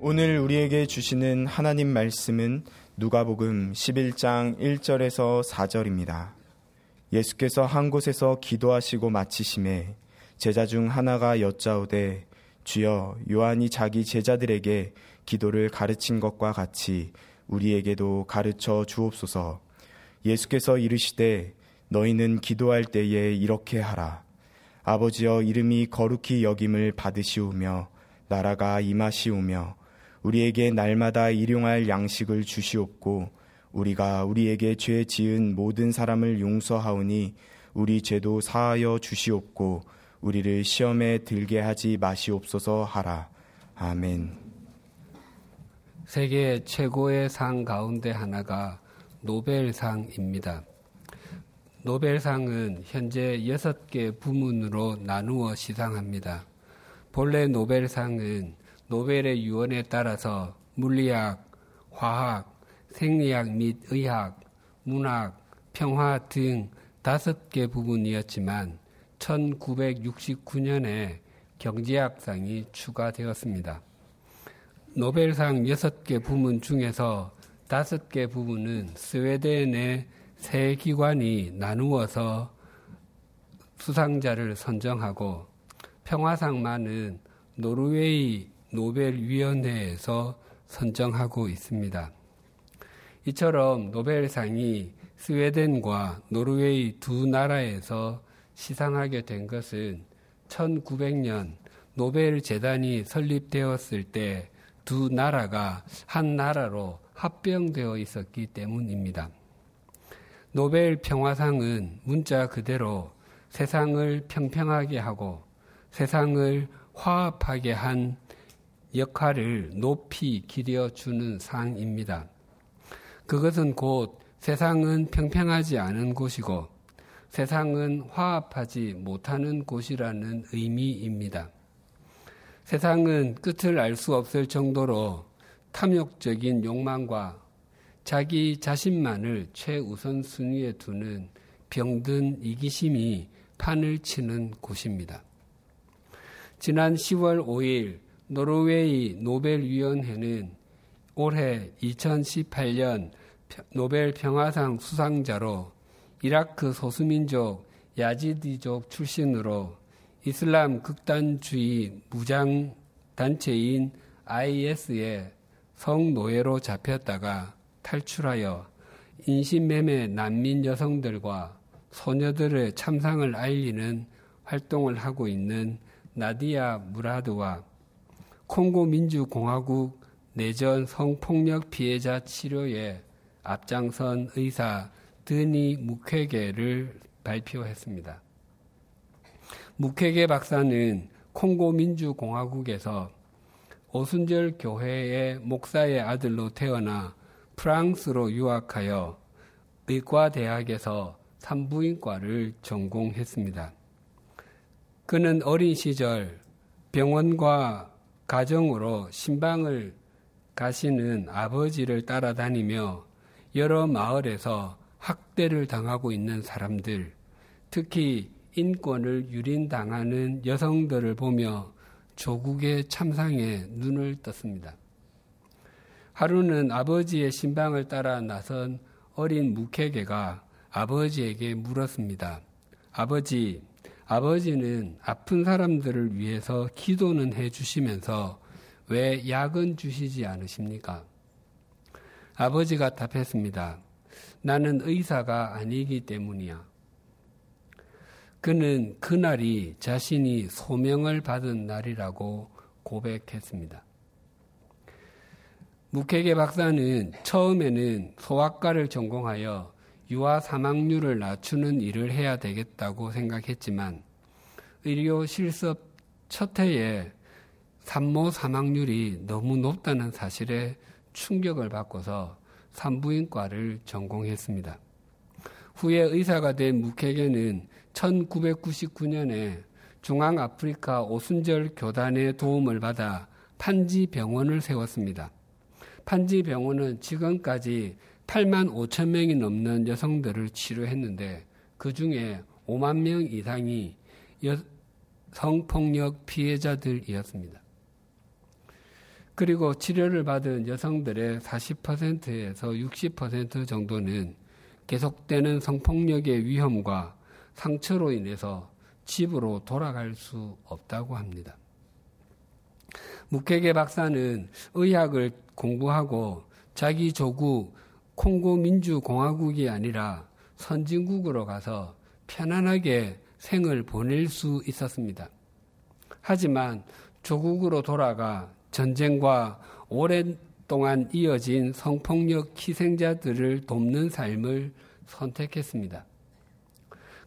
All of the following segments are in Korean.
오늘 우리에게 주시는 하나님 말씀은 누가복음 11장 1절에서 4절입니다. 예수께서 한 곳에서 기도하시고 마치심에 제자 중 하나가 여짜오되 주여 요한이 자기 제자들에게 기도를 가르친 것과 같이 우리에게도 가르쳐 주옵소서. 예수께서 이르시되 너희는 기도할 때에 이렇게 하라. 아버지여 이름이 거룩히 여김을 받으시오며 나라가 임하시오며 우리에게 날마다 일용할 양식을 주시옵고 우리가 우리에게 죄 지은 모든 사람을 용서하오니 우리 죄도 사하여 주시옵고 우리를 시험에 들게 하지 마시옵소서 하라. 아멘. 세계 최고의 상 가운데 하나가 노벨상입니다. 노벨상은 현재 6개 부문으로 나누어 시상합니다. 본래 노벨상은 노벨의 유언에 따라서 물리학, 화학, 생리학 및 의학, 문학, 평화 등 다섯 개 부분이었지만 1969년에 경제학상이 추가되었습니다. 노벨상 6개 부문 중에서 5개 부문은 스웨덴의 세 기관이 나누어서 수상자를 선정하고 평화상만은 노르웨이 노벨위원회에서 선정하고 있습니다. 이처럼 노벨상이 스웨덴과 노르웨이 두 나라에서 시상하게 된 것은 1900년 노벨 재단이 설립되었을 때 두 나라가 한 나라로 합병되어 있었기 때문입니다. 노벨 평화상은 문자 그대로 세상을 평평하게 하고 세상을 화합하게 한 역할을 높이 기려주는 상입니다. 그것은 곧 세상은 평평하지 않은 곳이고 세상은 화합하지 못하는 곳이라는 의미입니다. 세상은 끝을 알 수 없을 정도로 탐욕적인 욕망과 자기 자신만을 최우선 순위에 두는 병든 이기심이 판을 치는 곳입니다. 지난 10월 5일 노르웨이 노벨위원회는 올해 2018년 노벨 평화상 수상자로 이라크 소수민족 야지디족 출신으로 이슬람 극단주의 무장 단체인 IS의 성노예로 잡혔다가 탈출하여 인신매매 난민 여성들과 소녀들의 참상을 알리는 활동을 하고 있는 나디아 무라드와 콩고 민주공화국 내전 성폭력 피해자 치료에 앞장선 의사 드니 무쾌게를 발표했습니다. 무쾌게 박사는 콩고 민주공화국에서 오순절 교회의 목사의 아들로 태어나 프랑스로 유학하여 의과대학에서 산부인과를 전공했습니다. 그는 어린 시절 병원과 가정으로 신방을 가시는 아버지를 따라다니며 여러 마을에서 학대를 당하고 있는 사람들, 특히 인권을 유린당하는 여성들을 보며 조국의 참상에 눈을 떴습니다. 하루는 아버지의 신방을 따라 나선 어린 무케게가 아버지에게 물었습니다. 아버지, 아버지는 아픈 사람들을 위해서 기도는 해 주시면서 왜 약은 주시지 않으십니까? 아버지가 답했습니다. 나는 의사가 아니기 때문이야. 그는 그날이 자신이 소명을 받은 날이라고 고백했습니다. 무케게 박사는 처음에는 소아과를 전공하여 유아 사망률을 낮추는 일을 해야 되겠다고 생각했지만 의료 실습 첫 해에 산모 사망률이 너무 높다는 사실에 충격을 받고서 산부인과를 전공했습니다. 후에 의사가 된 무케게는 1999년에 중앙아프리카 오순절 교단의 도움을 받아 판지 병원을 세웠습니다. 판지 병원은 지금까지 8만 5천 명이 넘는 여성들을 치료했는데 그 중에 5만 명 이상이 성폭력 피해자들이었습니다. 그리고 치료를 받은 여성들의 40%에서 60% 정도는 계속되는 성폭력의 위험과 상처로 인해서 집으로 돌아갈 수 없다고 합니다. 무케게 박사는 의학을 공부하고 자기 조국 콩고 민주공화국이 아니라 선진국으로 가서 편안하게 생을 보낼 수 있었습니다. 하지만 조국으로 돌아가 전쟁과 오랫동안 이어진 성폭력 희생자들을 돕는 삶을 선택했습니다.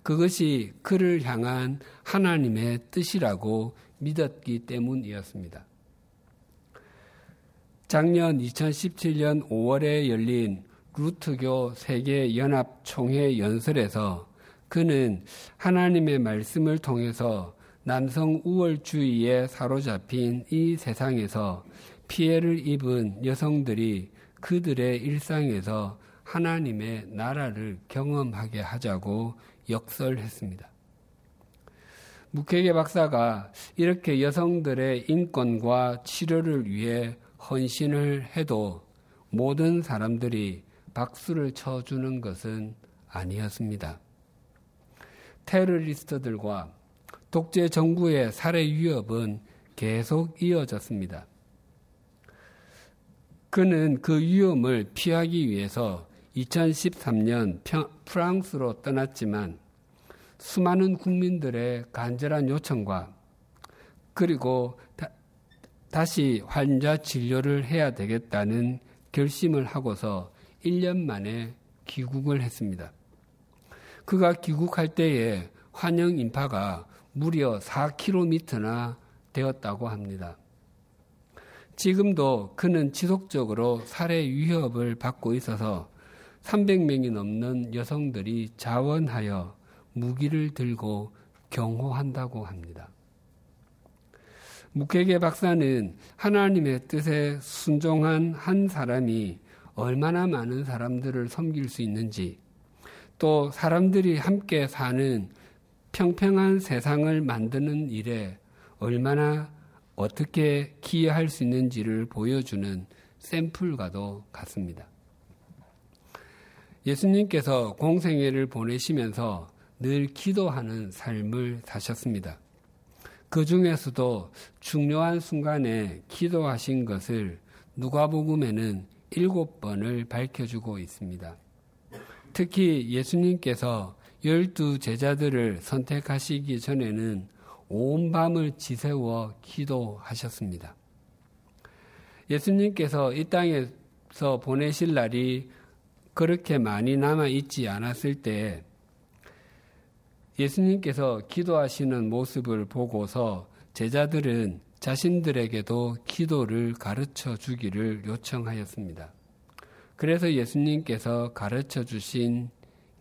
그것이 그를 향한 하나님의 뜻이라고 믿었기 때문이었습니다. 작년 2017년 5월에 열린 루트교 세계 연합 총회 연설에서 그는 하나님의 말씀을 통해서 남성 우월주의에 사로잡힌 이 세상에서 피해를 입은 여성들이 그들의 일상에서 하나님의 나라를 경험하게 하자고 역설했습니다. 무케게 박사가 이렇게 여성들의 인권과 치료를 위해 헌신을 해도 모든 사람들이 박수를 쳐주는 것은 아니었습니다. 테러리스트들과 독재 정부의 살해 위협은 계속 이어졌습니다. 그는 그 위험을 피하기 위해서 2013년 프랑스로 떠났지만 수많은 국민들의 간절한 요청과 그리고 다, 시 환자 진료를 해야 되겠다는 결심을 하고서 1년 만에 귀국을 했습니다. 그가 귀국할 때에 환영 인파가 무려 4km나 되었다고 합니다. 지금도 그는 지속적으로 살해 위협을 받고 있어서 300명이 넘는 여성들이 자원하여 무기를 들고 경호한다고 합니다. 무케게 박사는 하나님의 뜻에 순종한 한 사람이 얼마나 많은 사람들을 섬길 수 있는지 또 사람들이 함께 사는 평평한 세상을 만드는 일에 얼마나 어떻게 기여할 수 있는지를 보여주는 샘플과도 같습니다. 예수님께서 공생애를 보내시면서 늘 기도하는 삶을 사셨습니다. 그 중에서도 중요한 순간에 기도하신 것을 누가복음에는 일곱 번을 밝혀주고 있습니다. 특히 예수님께서 열두 제자들을 선택하시기 전에는 온 밤을 지새워 기도하셨습니다. 예수님께서 이 땅에서 보내실 날이 그렇게 많이 남아 있지 않았을 때 예수님께서 기도하시는 모습을 보고서 제자들은 자신들에게도 기도를 가르쳐 주기를 요청하였습니다. 그래서 예수님께서 가르쳐 주신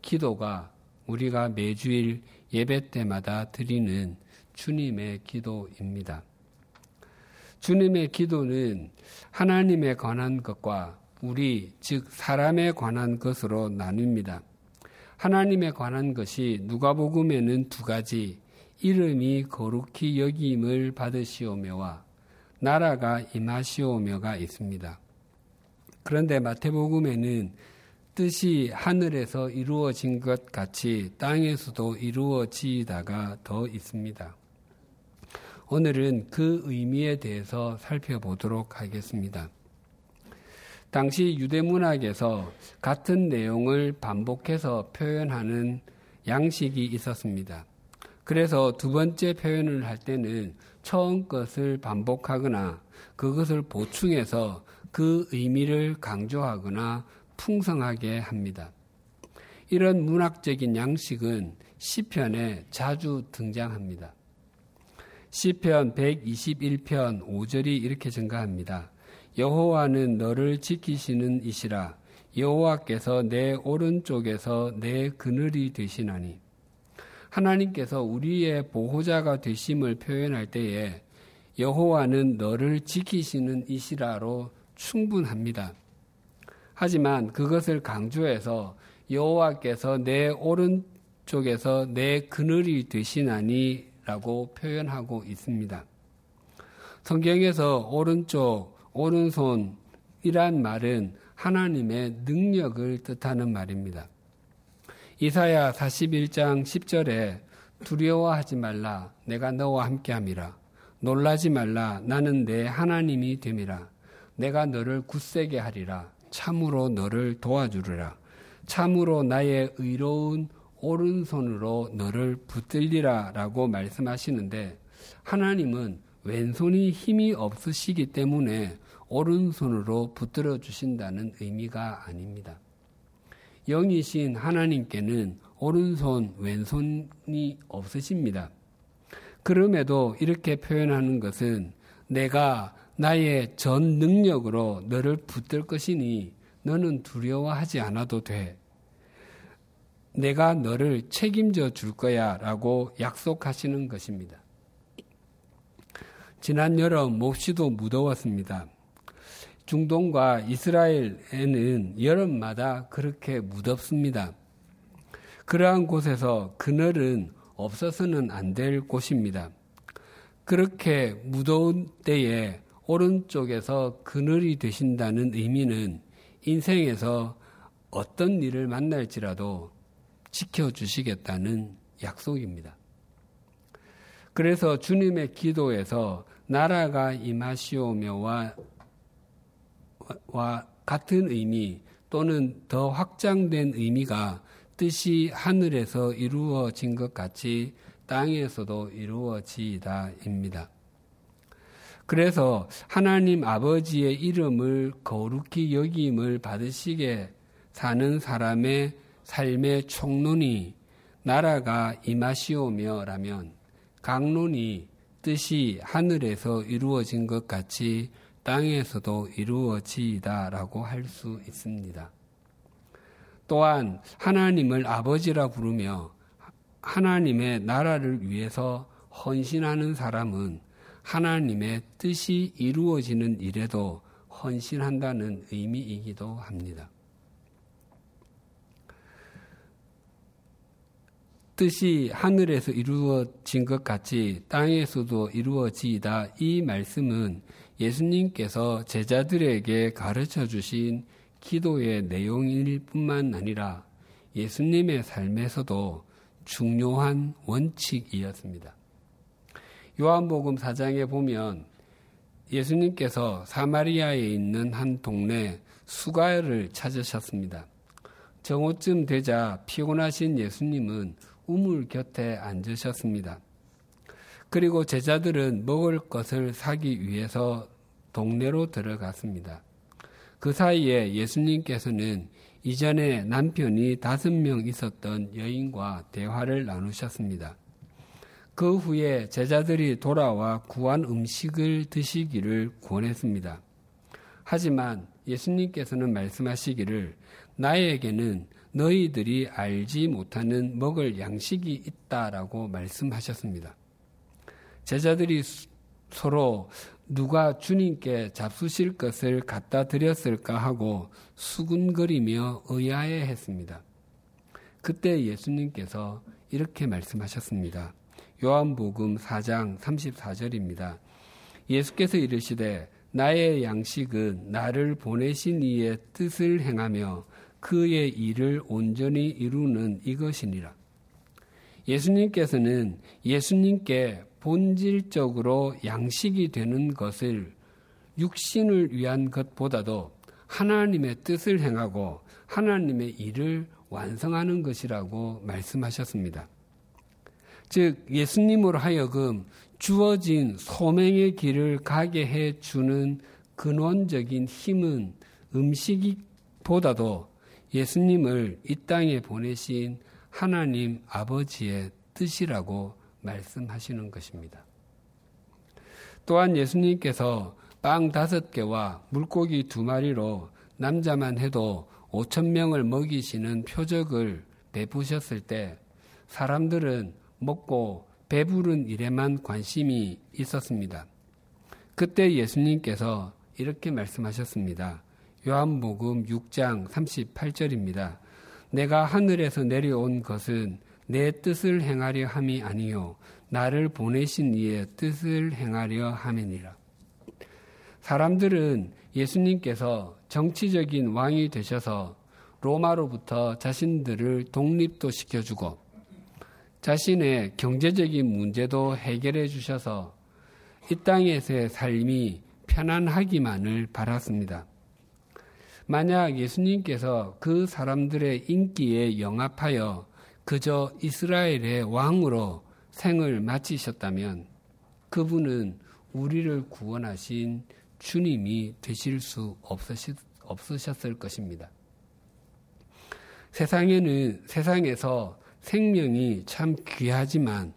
기도가 우리가 매주일 예배 때마다 드리는 주님의 기도입니다. 주님의 기도는 하나님에 관한 것과 우리, 즉, 사람에 관한 것으로 나뉩니다. 하나님에 관한 것이 누가복음에는 두 가지, 이름이 거룩히 여김을 받으시오며와 나라가 임하시오며가 있습니다. 그런데 마태복음에는 뜻이 하늘에서 이루어진 것 같이 땅에서도 이루어지다가 더 있습니다. 오늘은 그 의미에 대해서 살펴보도록 하겠습니다. 당시 유대 문학에서 같은 내용을 반복해서 표현하는 양식이 있었습니다. 그래서 두 번째 표현을 할 때는 처음 것을 반복하거나 그것을 보충해서 그 의미를 강조하거나 풍성하게 합니다. 이런 문학적인 양식은 시편에 자주 등장합니다. 시편 121편 5절이 이렇게 증가합니다. 여호와는 너를 지키시는 이시라 여호와께서 내 오른쪽에서 내 그늘이 되시나니 하나님께서 우리의 보호자가 되심을 표현할 때에 여호와는 너를 지키시는 이시라로 충분합니다. 하지만 그것을 강조해서 여호와께서 내 오른쪽에서 내 그늘이 되시나니라고 표현하고 있습니다. 성경에서 오른쪽 오른손이란 말은 하나님의 능력을 뜻하는 말입니다. 이사야 41장 10절에 두려워하지 말라 내가 너와 함께함이라. 놀라지 말라 나는 내 하나님이 됨이라. 내가 너를 굳세게 하리라. 참으로 너를 도와주리라. 참으로 나의 의로운 오른손으로 너를 붙들리라 라고 말씀하시는데 하나님은 왼손이 힘이 없으시기 때문에 오른손으로 붙들어 주신다는 의미가 아닙니다. 영이신 하나님께는 오른손, 왼손이 없으십니다. 그럼에도 이렇게 표현하는 것은 내가 나의 전 능력으로 너를 붙들 것이니 너는 두려워하지 않아도 돼. 내가 너를 책임져 줄 거야 라고 약속하시는 것입니다. 지난 여름 몹시도 무더웠습니다. 중동과 이스라엘에는 여름마다 그렇게 무덥습니다. 그러한 곳에서 그늘은 없어서는 안 될 곳입니다. 그렇게 무더운 때에 오른쪽에서 그늘이 되신다는 의미는 인생에서 어떤 일을 만날지라도 지켜주시겠다는 약속입니다. 그래서 주님의 기도에서 나라가 임하시오며와 와 같은 의미 또는 더 확장된 의미가 뜻이 하늘에서 이루어진 것 같이 땅에서도 이루어지다입니다. 그래서 하나님 아버지의 이름을 거룩히 여김을 받으시게 사는 사람의 삶의 총론이 나라가 임하시오며라면 강론이 뜻이 하늘에서 이루어진 것 같이 땅에서도 이루어지다라고 할 수 있습니다. 또한 하나님을 아버지라 부르며 하나님의 나라를 위해서 헌신하는 사람은 하나님의 뜻이 이루어지는 일에도 헌신한다는 의미이기도 합니다. 뜻이 하늘에서 이루어진 것 같이 땅에서도 이루어지이다. 이 말씀은 예수님께서 제자들에게 가르쳐 주신 기도의 내용일 뿐만 아니라 예수님의 삶에서도 중요한 원칙이었습니다. 요한복음 4장에 보면 예수님께서 사마리아에 있는 한 동네 수가를 찾으셨습니다. 정오쯤 되자 피곤하신 예수님은 우물 곁에 앉으셨습니다. 그리고 제자들은 먹을 것을 사기 위해서 동네로 들어갔습니다. 그 사이에 예수님께서는 이전에 남편이 다섯 명 있었던 여인과 대화를 나누셨습니다. 그 후에 제자들이 돌아와 구한 음식을 드시기를 권했습니다. 하지만 예수님께서는 말씀하시기를 나에게는 너희들이 알지 못하는 먹을 양식이 있다라고 말씀하셨습니다. 제자들이 서로 누가 주님께 잡수실 것을 갖다 드렸을까 하고 수군거리며 의아해 했습니다. 그때 예수님께서 이렇게 말씀하셨습니다. 요한복음 4장 34절입니다. 예수께서 이르시되 나의 양식은 나를 보내신 이의 뜻을 행하며 그의 일을 온전히 이루는 이것이니라. 예수님께서는 예수님께 본질적으로 양식이 되는 것을 육신을 위한 것보다도 하나님의 뜻을 행하고 하나님의 일을 완성하는 것이라고 말씀하셨습니다. 즉, 예수님으로 하여금 주어진 소명의 길을 가게 해 주는 근원적인 힘은 음식보다도 예수님을 이 땅에 보내신 하나님 아버지의 뜻이라고 말씀하시는 것입니다. 또한 예수님께서 빵 다섯 개와 물고기 두 마리로 남자만 해도 오천 명을 먹이시는 표적을 베푸셨을 때 사람들은 먹고 배부른 일에만 관심이 있었습니다. 그때 예수님께서 이렇게 말씀하셨습니다. 요한복음 6장 38절입니다. 내가 하늘에서 내려온 것은 내 뜻을 행하려 함이 아니요 나를 보내신 이의 뜻을 행하려 함이니라. 사람들은 예수님께서 정치적인 왕이 되셔서 로마로부터 자신들을 독립도 시켜주고 자신의 경제적인 문제도 해결해 주셔서 이 땅에서의 삶이 편안하기만을 바랐습니다. 만약 예수님께서 그 사람들의 인기에 영합하여 그저 이스라엘의 왕으로 생을 마치셨다면 그분은 우리를 구원하신 주님이 되실 수 없으셨을 것입니다. 세상에는 세상에서 생명이 참 귀하지만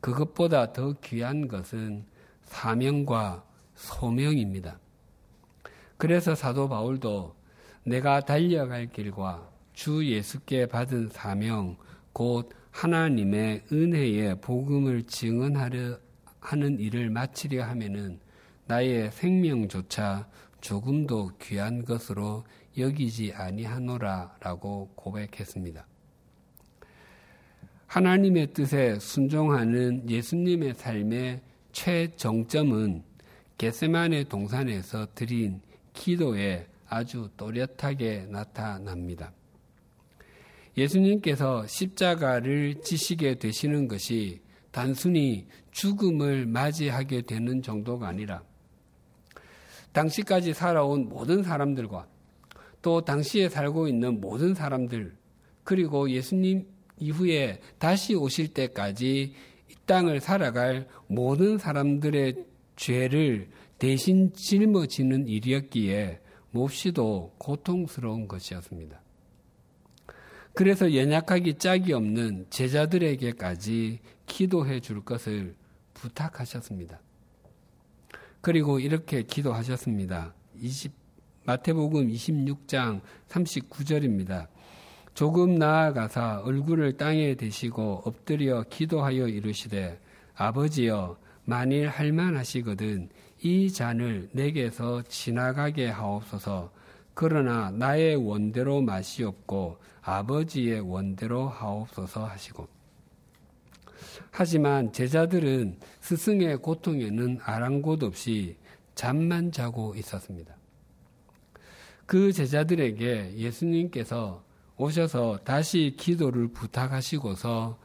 그것보다 더 귀한 것은 사명과 소명입니다. 그래서 사도 바울도 내가 달려갈 길과 주 예수께 받은 사명, 곧 하나님의 은혜의 복음을 증언하려 하는 일을 마치려 하면은 나의 생명조차 조금도 귀한 것으로 여기지 아니하노라라고 고백했습니다. 하나님의 뜻에 순종하는 예수님의 삶의 최정점은 게세만의 동산에서 드린 기도에 아주 또렷하게 나타납니다. 예수님께서 십자가를 지시게 되시는 것이 단순히 죽음을 맞이하게 되는 정도가 아니라 당시까지 살아온 모든 사람들과 또 당시에 살고 있는 모든 사람들 그리고 예수님 이후에 다시 오실 때까지 이 땅을 살아갈 모든 사람들의 죄를 대신 짊어지는 일이었기에 몹시도 고통스러운 것이었습니다. 그래서 연약하기 짝이 없는 제자들에게까지 기도해 줄 것을 부탁하셨습니다. 그리고 이렇게 기도하셨습니다. 20, 마태복음 26장 39절입니다. 조금 나아가사 얼굴을 땅에 대시고 엎드려 기도하여 이르시되 아버지여 만일 할만하시거든 이 잔을 내게서 지나가게 하옵소서 그러나 나의 원대로 마시옵고 아버지의 원대로 하옵소서 하시고 하지만 제자들은 스승의 고통에는 아랑곳 없이 잠만 자고 있었습니다. 그 제자들에게 예수님께서 오셔서 다시 기도를 부탁하시고서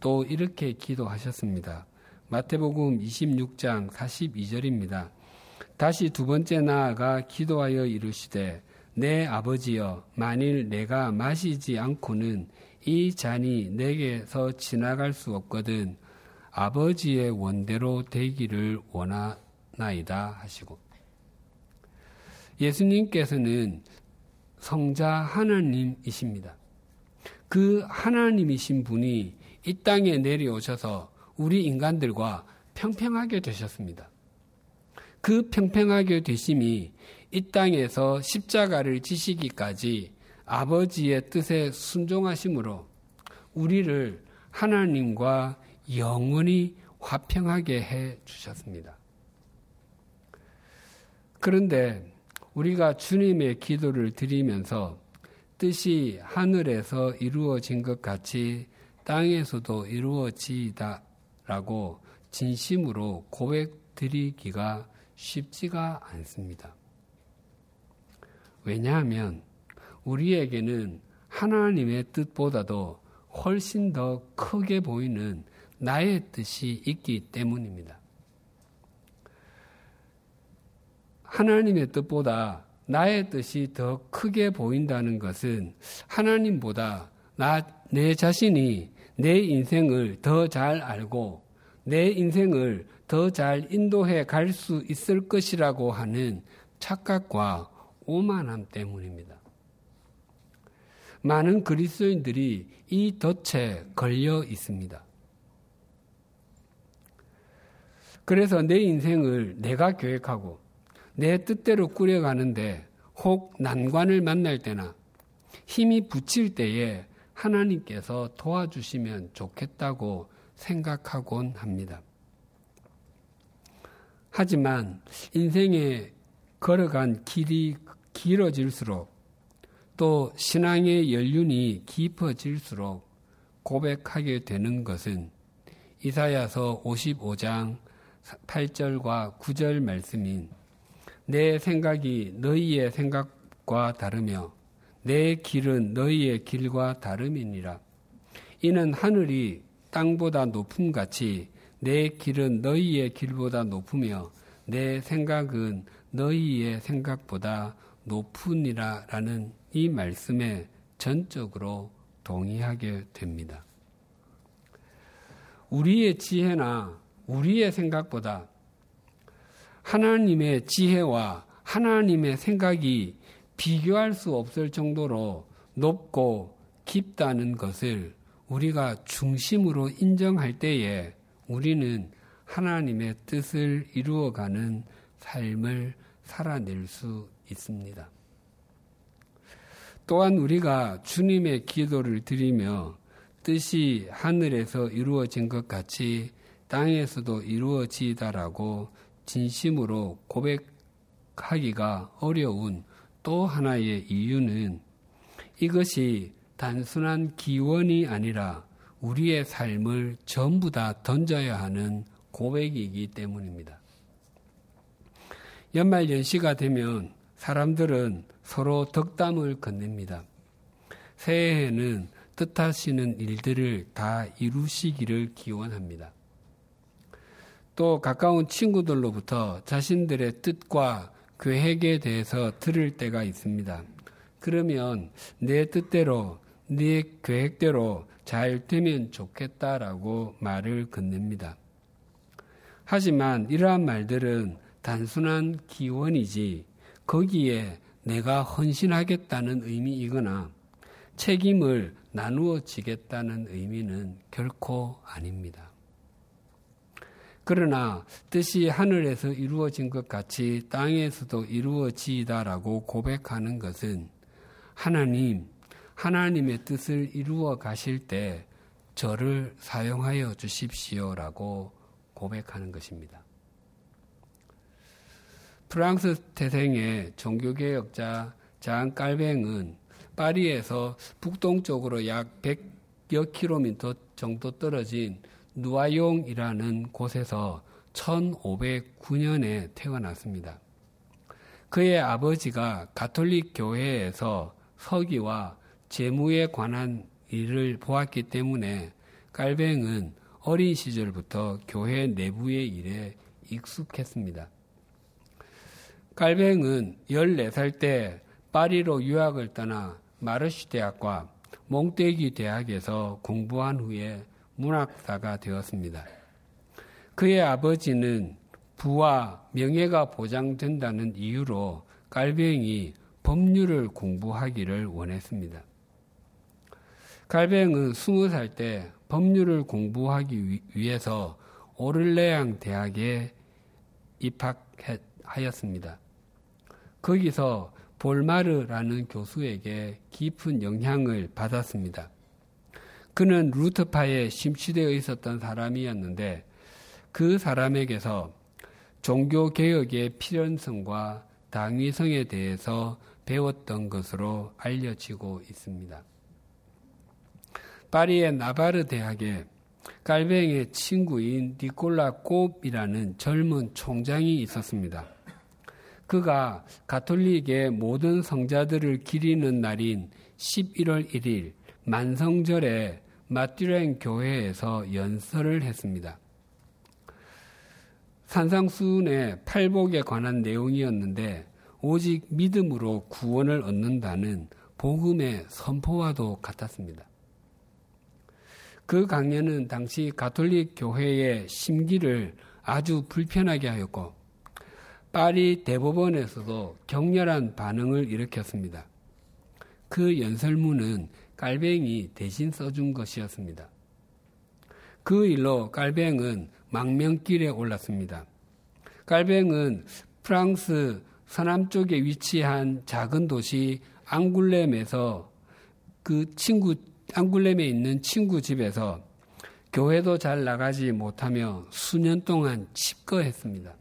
또 이렇게 기도하셨습니다. 마태복음 26장 42절입니다. 다시 두 번째 나아가 기도하여 이르시되 내 아버지여 만일 내가 마시지 않고는 이 잔이 내게서 지나갈 수 없거든 아버지의 원대로 되기를 원하나이다 하시고 예수님께서는 성자 하나님이십니다. 그 하나님이신 분이 이 땅에 내려오셔서 우리 인간들과 평평하게 되셨습니다. 그 평평하게 되심이 이 땅에서 십자가를 지시기까지 아버지의 뜻에 순종하심으로 우리를 하나님과 영원히 화평하게 해 주셨습니다. 그런데 우리가 주님의 기도를 드리면서 뜻이 하늘에서 이루어진 것 같이 땅에서도 이루어지다 라고 진심으로 고백 드리기가 쉽지가 않습니다. 왜냐하면 우리에게는 하나님의 뜻보다도 훨씬 더 크게 보이는 나의 뜻이 있기 때문입니다. 하나님의 뜻보다 나의 뜻이 더 크게 보인다는 것은 하나님보다 나, 내 자신이 내 인생을 더 잘 알고 내 인생을 더 잘 인도해 갈 수 있을 것이라고 하는 착각과 오만함 때문입니다. 많은 그리스도인들이 이 덫에 걸려 있습니다. 그래서 내 인생을 내가 계획하고 내 뜻대로 꾸려가는데 혹 난관을 만날 때나 힘이 붙일 때에 하나님께서 도와주시면 좋겠다고 생각하곤 합니다. 하지만 인생에 걸어간 길이 길어질수록 또 신앙의 연륜이 깊어질수록 고백하게 되는 것은 이사야서 55장 8절과 9절 말씀인 내 생각이 너희의 생각과 다르며 내 길은 너희의 길과 다름이니라. 이는 하늘이 땅보다 높음 같이 내 길은 너희의 길보다 높으며 내 생각은 너희의 생각보다 높으니라라는 이 말씀에 전적으로 동의하게 됩니다. 우리의 지혜나 우리의 생각보다 하나님의 지혜와 하나님의 생각이 비교할 수 없을 정도로 높고 깊다는 것을 우리가 중심으로 인정할 때에 우리는 하나님의 뜻을 이루어가는 삶을 살아낼 수 있습니다. 또한 우리가 주님의 기도를 드리며 뜻이 하늘에서 이루어진 것 같이 땅에서도 이루어지다라고 진심으로 고백하기가 어려운 또 하나의 이유는 이것이 단순한 기원이 아니라 우리의 삶을 전부 다 던져야 하는 고백이기 때문입니다. 연말 연시가 되면 사람들은 서로 덕담을 건넵니다. 새해에는 뜻하시는 일들을 다 이루시기를 기원합니다. 또 가까운 친구들로부터 자신들의 뜻과 계획에 대해서 들을 때가 있습니다. 그러면 내 뜻대로, 네 계획대로 잘 되면 좋겠다라고 말을 건넵니다. 하지만 이러한 말들은 단순한 기원이지 거기에 내가 헌신하겠다는 의미이거나 책임을 나누어 지겠다는 의미는 결코 아닙니다. 그러나 뜻이 하늘에서 이루어진 것 같이 땅에서도 이루어지다라고 고백하는 것은 하나님, 하나님의 뜻을 이루어 가실 때 저를 사용하여 주십시오라고 고백하는 것입니다. 프랑스 태생의 종교개혁자 장 깔뱅은 파리에서 북동쪽으로 약 100여 킬로미터 정도 떨어진 누아용이라는 곳에서 1509년에 태어났습니다. 그의 아버지가 가톨릭 교회에서 서기와 재무에 관한 일을 보았기 때문에 깔뱅은 어린 시절부터 교회 내부의 일에 익숙했습니다. 깔뱅은 14살 때 파리로 유학을 떠나 마르시 대학과 몽떼기 대학에서 공부한 후에 문학사가 되었습니다. 그의 아버지는 부와 명예가 보장된다는 이유로 깔뱅이 법률을 공부하기를 원했습니다. 갈뱅은 스무 살때 법률을 공부하기 위해서 오를레앙 대학에 입학하였습니다. 거기서 볼마르라는 교수에게 깊은 영향을 받았습니다. 그는 루트파에 심취되어 있었던 사람이었는데 그 사람에게서 종교 개혁의 필연성과 당위성에 대해서 배웠던 것으로 알려지고 있습니다. 파리의 나바르 대학에 깔뱅의 친구인 니콜라 꼽이라는 젊은 총장이 있었습니다. 그가 가톨릭의 모든 성자들을 기리는 날인 11월 1일 만성절에 마띠랭 교회에서 연설을 했습니다. 산상수훈의 팔복에 관한 내용이었는데 오직 믿음으로 구원을 얻는다는 복음의 선포와도 같았습니다. 그 강연은 당시 가톨릭 교회의 심기를 아주 불편하게 하였고 파리 대법원에서도 격렬한 반응을 일으켰습니다. 그 연설문은 깔뱅이 대신 써준 것이었습니다. 그 일로 깔뱅은 망명길에 올랐습니다. 깔뱅은 프랑스 서남쪽에 위치한 작은 도시 앙굴렘에서 그 친구 앙굴렘에 있는 친구 집에서 교회도 잘 나가지 못하며 수년 동안 칩거했습니다.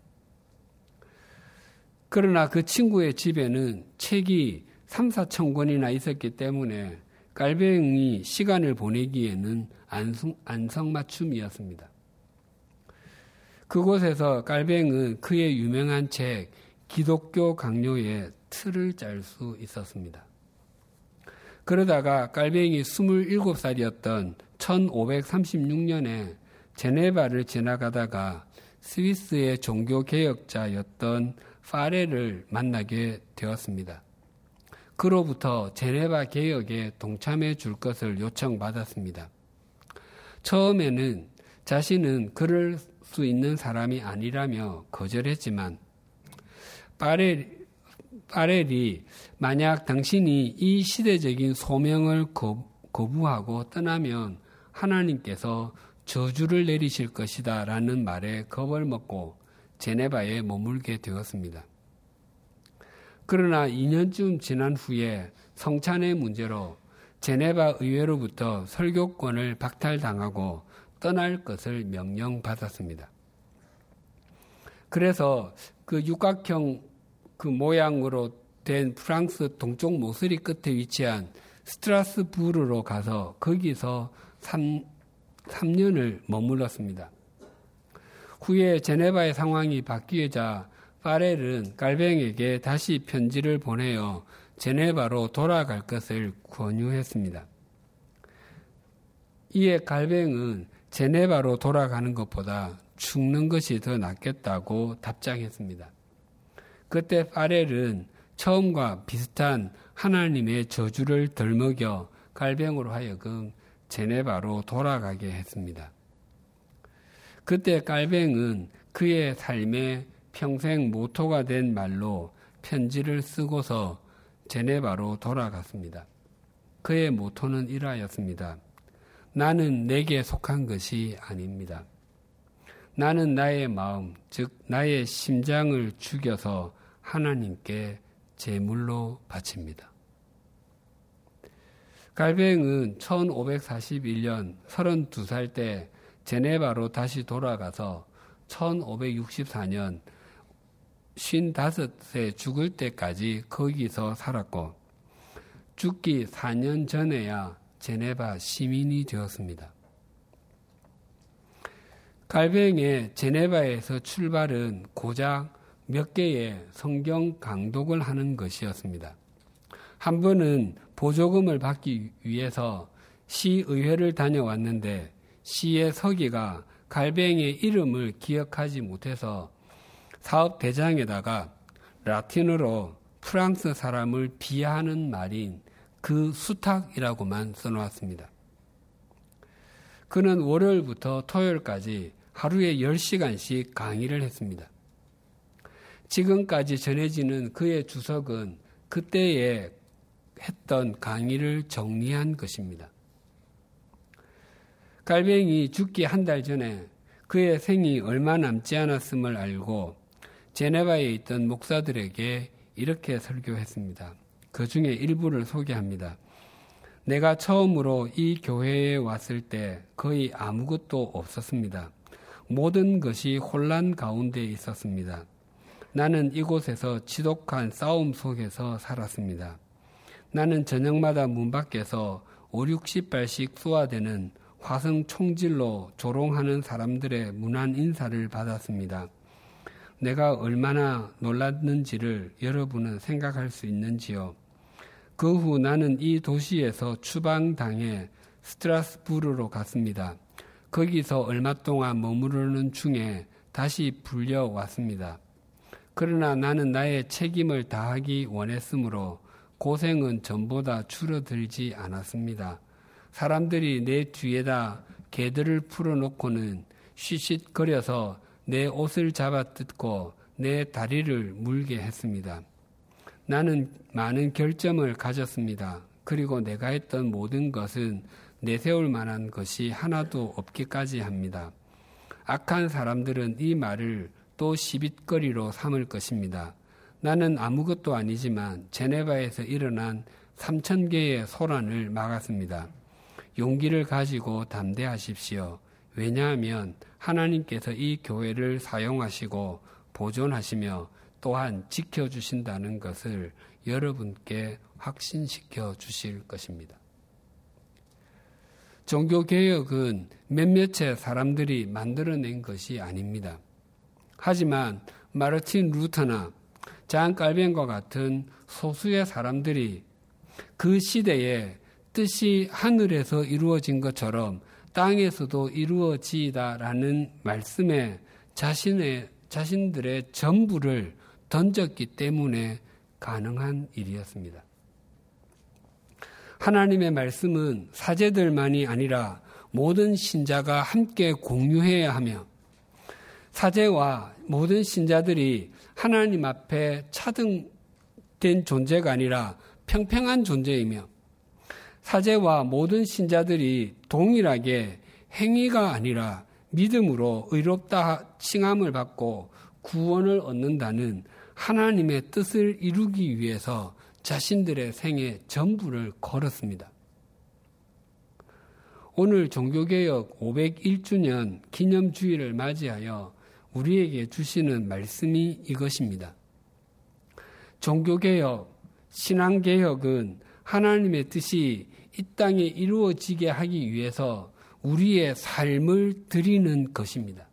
그러나 그 친구의 집에는 책이 3, 4천 권이나 있었기 때문에 깔뱅이 시간을 보내기에는 안성, 안성맞춤이었습니다. 그곳에서 깔뱅은 그의 유명한 책 기독교 강요의 틀을 짤 수 있었습니다. 그러다가 깔뱅이 27살이었던 1536년에 제네바를 지나가다가 스위스의 종교 개혁자였던 파레를 만나게 되었습니다. 그로부터 제네바 개혁에 동참해 줄 것을 요청받았습니다. 처음에는 자신은 그럴 수 있는 사람이 아니라며 거절했지만 파렐, 파렐이 만약 당신이 이 시대적인 소명을 거부하고 떠나면 하나님께서 저주를 내리실 것이다 라는 말에 겁을 먹고 제네바에 머물게 되었습니다. 그러나 2년쯤 지난 후에 성찬의 문제로 제네바 의회로부터 설교권을 박탈당하고 떠날 것을 명령받았습니다. 그래서 그 육각형 그 모양으로 된 프랑스 동쪽 모서리 끝에 위치한 스트라스부르로 가서 거기서 3, 3년을 머물렀습니다. 후에 제네바의 상황이 바뀌자 파렐은 깔뱅에게 다시 편지를 보내어 제네바로 돌아갈 것을 권유했습니다. 이에 갈뱅은 제네바로 돌아가는 것보다 죽는 것이 더 낫겠다고 답장했습니다. 그때 파렐은 처음과 비슷한 하나님의 저주를 덜먹여 갈뱅으로 하여금 제네바로 돌아가게 했습니다. 그때 깔뱅은 그의 삶의 평생 모토가 된 말로 편지를 쓰고서 제네바로 돌아갔습니다. 그의 모토는 이러하였습니다. 나는 내게 속한 것이 아닙니다. 나는 나의 마음, 즉 나의 심장을 죽여서 하나님께 제물로 바칩니다. 갈뱅은 1541년 32살 때 제네바로 다시 돌아가서 1564년 55세 죽을 때까지 거기서 살았고 죽기 4년 전에야 제네바 시민이 되었습니다. 갈뱅의 제네바에서 출발은 고작 몇 개의 성경 강독을 하는 것이었습니다. 한 번은 보조금을 받기 위해서 시의회를 다녀왔는데 시의 서기가 갈뱅의 이름을 기억하지 못해서 사업 대장에다가 라틴어로 프랑스 사람을 비하하는 말인 그 수탁이라고만 써놓았습니다. 그는 월요일부터 토요일까지 하루에 10시간씩 강의를 했습니다. 지금까지 전해지는 그의 주석은 그때에 했던 강의를 정리한 것입니다. 갈뱅이 죽기 한 달 전에 그의 생이 얼마 남지 않았음을 알고 제네바에 있던 목사들에게 이렇게 설교했습니다. 그 중에 일부를 소개합니다. 내가 처음으로 이 교회에 왔을 때 거의 아무것도 없었습니다. 모든 것이 혼란 가운데 있었습니다. 나는 이곳에서 지독한 싸움 속에서 살았습니다. 나는 저녁마다 문 밖에서 5, 60발씩 쏘아대는 화성 총질로 조롱하는 사람들의 무난 인사를 받았습니다. 내가 얼마나 놀랐는지를 여러분은 생각할 수 있는지요. 그 후 나는 이 도시에서 추방당해 스트라스부르로 갔습니다. 거기서 얼마 동안 머무르는 중에 다시 불려왔습니다. 그러나 나는 나의 책임을 다하기 원했으므로 고생은 전보다 줄어들지 않았습니다. 사람들이 내 뒤에다 개들을 풀어놓고는 쉬쉿거려서 내 옷을 잡아 뜯고 내 다리를 물게 했습니다. 나는 많은 결점을 가졌습니다. 그리고 내가 했던 모든 것은 내세울 만한 것이 하나도 없기까지 합니다. 악한 사람들은 이 말을 또 시빗거리로 삼을 것입니다. 나는 아무것도 아니지만 제네바에서 일어난 3천 개의 소란을 막았습니다. 용기를 가지고 담대하십시오. 왜냐하면 하나님께서 이 교회를 사용하시고 보존하시며 또한 지켜주신다는 것을 여러분께 확신시켜 주실 것입니다. 종교개혁은 몇몇의 사람들이 만들어낸 것이 아닙니다. 하지만 마르틴 루터나 잔 깔벤과 같은 소수의 사람들이 그 시대에 뜻이 하늘에서 이루어진 것처럼 땅에서도 이루어지다라는 말씀에 자신의 자신들의 전부를 던졌기 때문에 가능한 일이었습니다. 하나님의 말씀은 사제들만이 아니라 모든 신자가 함께 공유해야 하며 사제와 모든 신자들이 하나님 앞에 차등된 존재가 아니라 평평한 존재이며 사제와 모든 신자들이 동일하게 행위가 아니라 믿음으로 의롭다 칭함을 받고 구원을 얻는다는 하나님의 뜻을 이루기 위해서 자신들의 생애 전부를 걸었습니다. 오늘 종교개혁 501주년 기념주의를 맞이하여 우리에게 주시는 말씀이 이것입니다. 종교개혁, 신앙개혁은 하나님의 뜻이 이 땅에 이루어지게 하기 위해서 우리의 삶을 드리는 것입니다.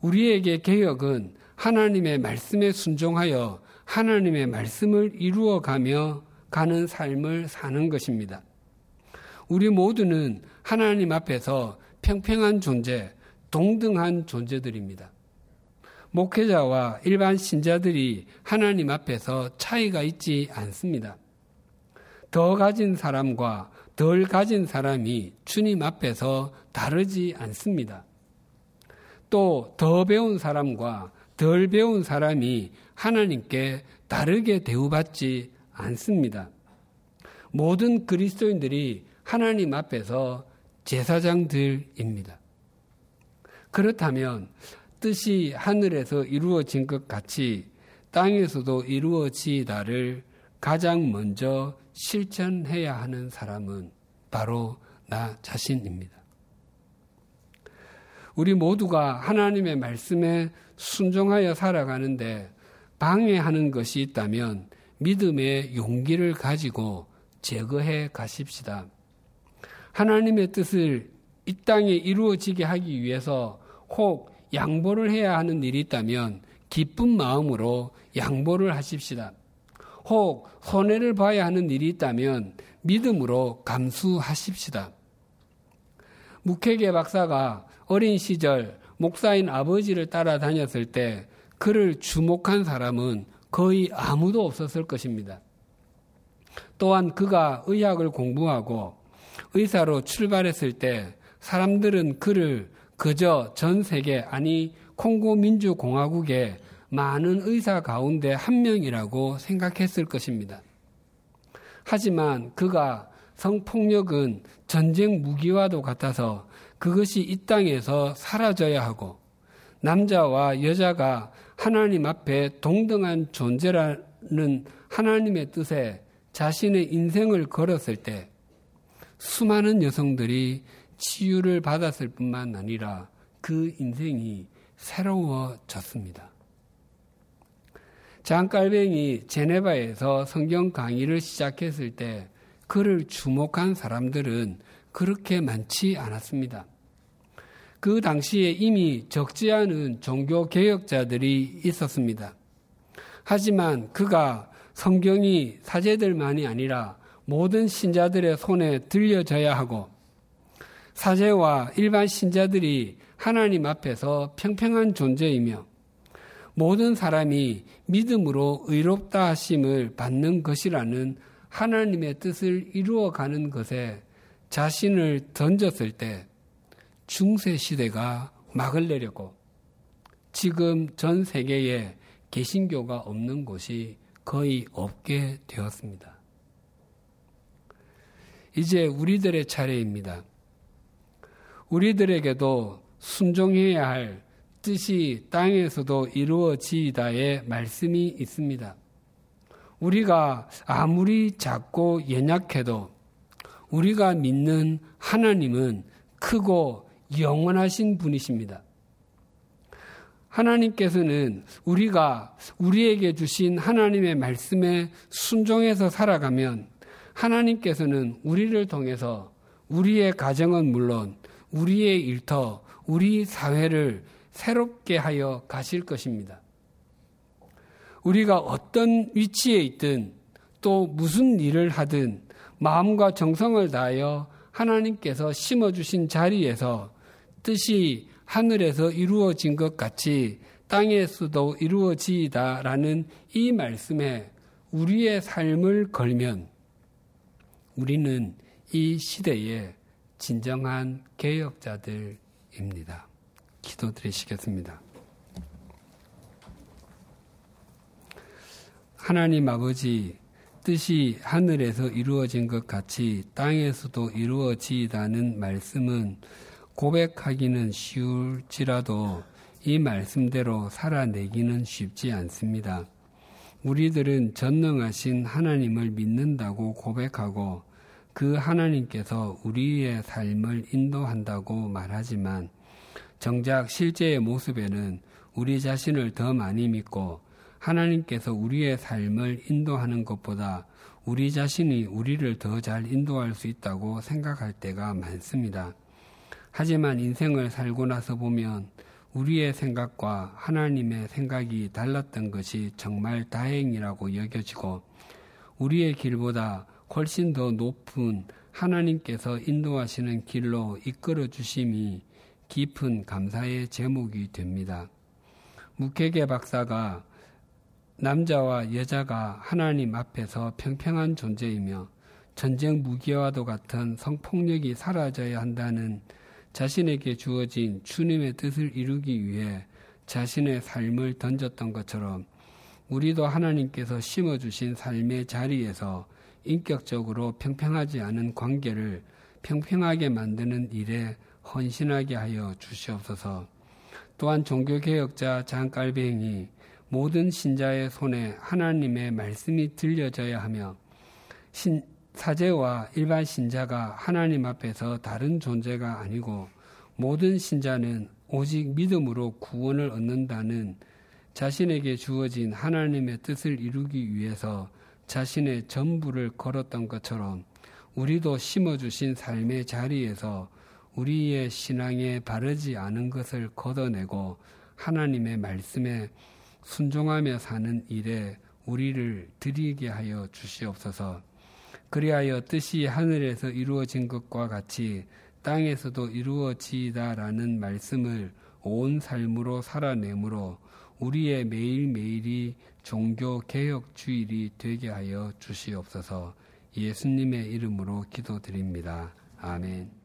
우리에게 개혁은 하나님의 말씀에 순종하여 하나님의 말씀을 이루어가며 가는 삶을 사는 것입니다. 우리 모두는 하나님 앞에서 평평한 존재, 동등한 존재들입니다. 목회자와 일반 신자들이 하나님 앞에서 차이가 있지 않습니다. 더 가진 사람과 덜 가진 사람이 주님 앞에서 다르지 않습니다. 또 더 배운 사람과 덜 배운 사람이 하나님께 다르게 대우받지 않습니다. 모든 그리스도인들이 하나님 앞에서 제사장들입니다. 그렇다면 뜻이 하늘에서 이루어진 것 같이 땅에서도 이루어지다를 가장 먼저 실천해야 하는 사람은 바로 나 자신입니다. 우리 모두가 하나님의 말씀에 순종하여 살아가는데 방해하는 것이 있다면 믿음의 용기를 가지고 제거해 가십시다. 하나님의 뜻을 이 땅에 이루어지게 하기 위해서 혹 양보를 해야 하는 일이 있다면 기쁜 마음으로 양보를 하십시다. 혹 손해를 봐야 하는 일이 있다면 믿음으로 감수하십시다. 묵회계 박사가 어린 시절 목사인 아버지를 따라다녔을 때 그를 주목한 사람은 거의 아무도 없었을 것입니다. 또한 그가 의학을 공부하고 의사로 출발했을 때 사람들은 그를 그저 전 세계 아니 콩고 민주공화국의 많은 의사 가운데 한 명이라고 생각했을 것입니다. 하지만 그가 성폭력은 전쟁 무기와도 같아서 그것이 이 땅에서 사라져야 하고 남자와 여자가 하나님 앞에 동등한 존재라는 하나님의 뜻에 자신의 인생을 걸었을 때 수많은 여성들이 치유를 받았을 뿐만 아니라 그 인생이 새로워졌습니다. 장깔뱅이 제네바에서 성경 강의를 시작했을 때 그를 주목한 사람들은 그렇게 많지 않았습니다. 그 당시에 이미 적지 않은 종교 개혁자들이 있었습니다. 하지만 그가 성경이 사제들만이 아니라 모든 신자들의 손에 들려져야 하고 사제와 일반 신자들이 하나님 앞에서 평평한 존재이며 모든 사람이 믿음으로 의롭다 하심을 받는 것이라는 하나님의 뜻을 이루어가는 것에 자신을 던졌을 때 중세 시대가 막을 내렸고 지금 전 세계에 개신교가 없는 곳이 거의 없게 되었습니다. 이제 우리들의 차례입니다. 우리들에게도 순종해야 할 뜻이 땅에서도 이루어지다의 말씀이 있습니다. 우리가 아무리 작고 연약해도 우리가 믿는 하나님은 크고 영원하신 분이십니다. 하나님께서는 우리가 우리에게 주신 하나님의 말씀에 순종해서 살아가면 하나님께서는 우리를 통해서 우리의 가정은 물론 우리의 일터, 우리 사회를 새롭게 하여 가실 것입니다. 우리가 어떤 위치에 있든 또 무슨 일을 하든 마음과 정성을 다하여 하나님께서 심어주신 자리에서 뜻이 하늘에서 이루어진 것 같이 땅에서도 이루어지이다 라는 이 말씀에 우리의 삶을 걸면 우리는 이 시대의 진정한 개혁자들입니다. 기도드리시겠습니다. 하나님 아버지 뜻이 하늘에서 이루어진 것 같이 땅에서도 이루어지다는 말씀은 고백하기는 쉬울지라도 이 말씀대로 살아내기는 쉽지 않습니다. 우리들은 전능하신 하나님을 믿는다고 고백하고 그 하나님께서 우리의 삶을 인도한다고 말하지만 정작 실제의 모습에는 우리 자신을 더 많이 믿고 하나님께서 우리의 삶을 인도하는 것보다 우리 자신이 우리를 더 잘 인도할 수 있다고 생각할 때가 많습니다. 하지만 인생을 살고 나서 보면 우리의 생각과 하나님의 생각이 달랐던 것이 정말 다행이라고 여겨지고 우리의 길보다 훨씬 더 높은 하나님께서 인도하시는 길로 이끌어 주심이 깊은 감사의 제목이 됩니다. 무케게 박사가 남자와 여자가 하나님 앞에서 평평한 존재이며 전쟁 무기와도 같은 성폭력이 사라져야 한다는 자신에게 주어진 주님의 뜻을 이루기 위해 자신의 삶을 던졌던 것처럼 우리도 하나님께서 심어주신 삶의 자리에서 인격적으로 평평하지 않은 관계를 평평하게 만드는 일에 헌신하게 하여 주시옵소서. 또한 종교개혁자 장깔뱅이 모든 신자의 손에 하나님의 말씀이 들려져야 하며 신, 사제와 일반 신자가 하나님 앞에서 다른 존재가 아니고 모든 신자는 오직 믿음으로 구원을 얻는다는 자신에게 주어진 하나님의 뜻을 이루기 위해서 자신의 전부를 걸었던 것처럼 우리도 심어주신 삶의 자리에서 우리의 신앙에 바르지 않은 것을 걷어내고 하나님의 말씀에 순종하며 사는 일에 우리를 드리게 하여 주시옵소서. 그리하여 뜻이 하늘에서 이루어진 것과 같이 땅에서도 이루어지다라는 말씀을 온 삶으로 살아내므로 우리의 매일매일이 종교 개혁 주일이 되게 하여 주시옵소서. 예수님의 이름으로 기도드립니다. 아멘.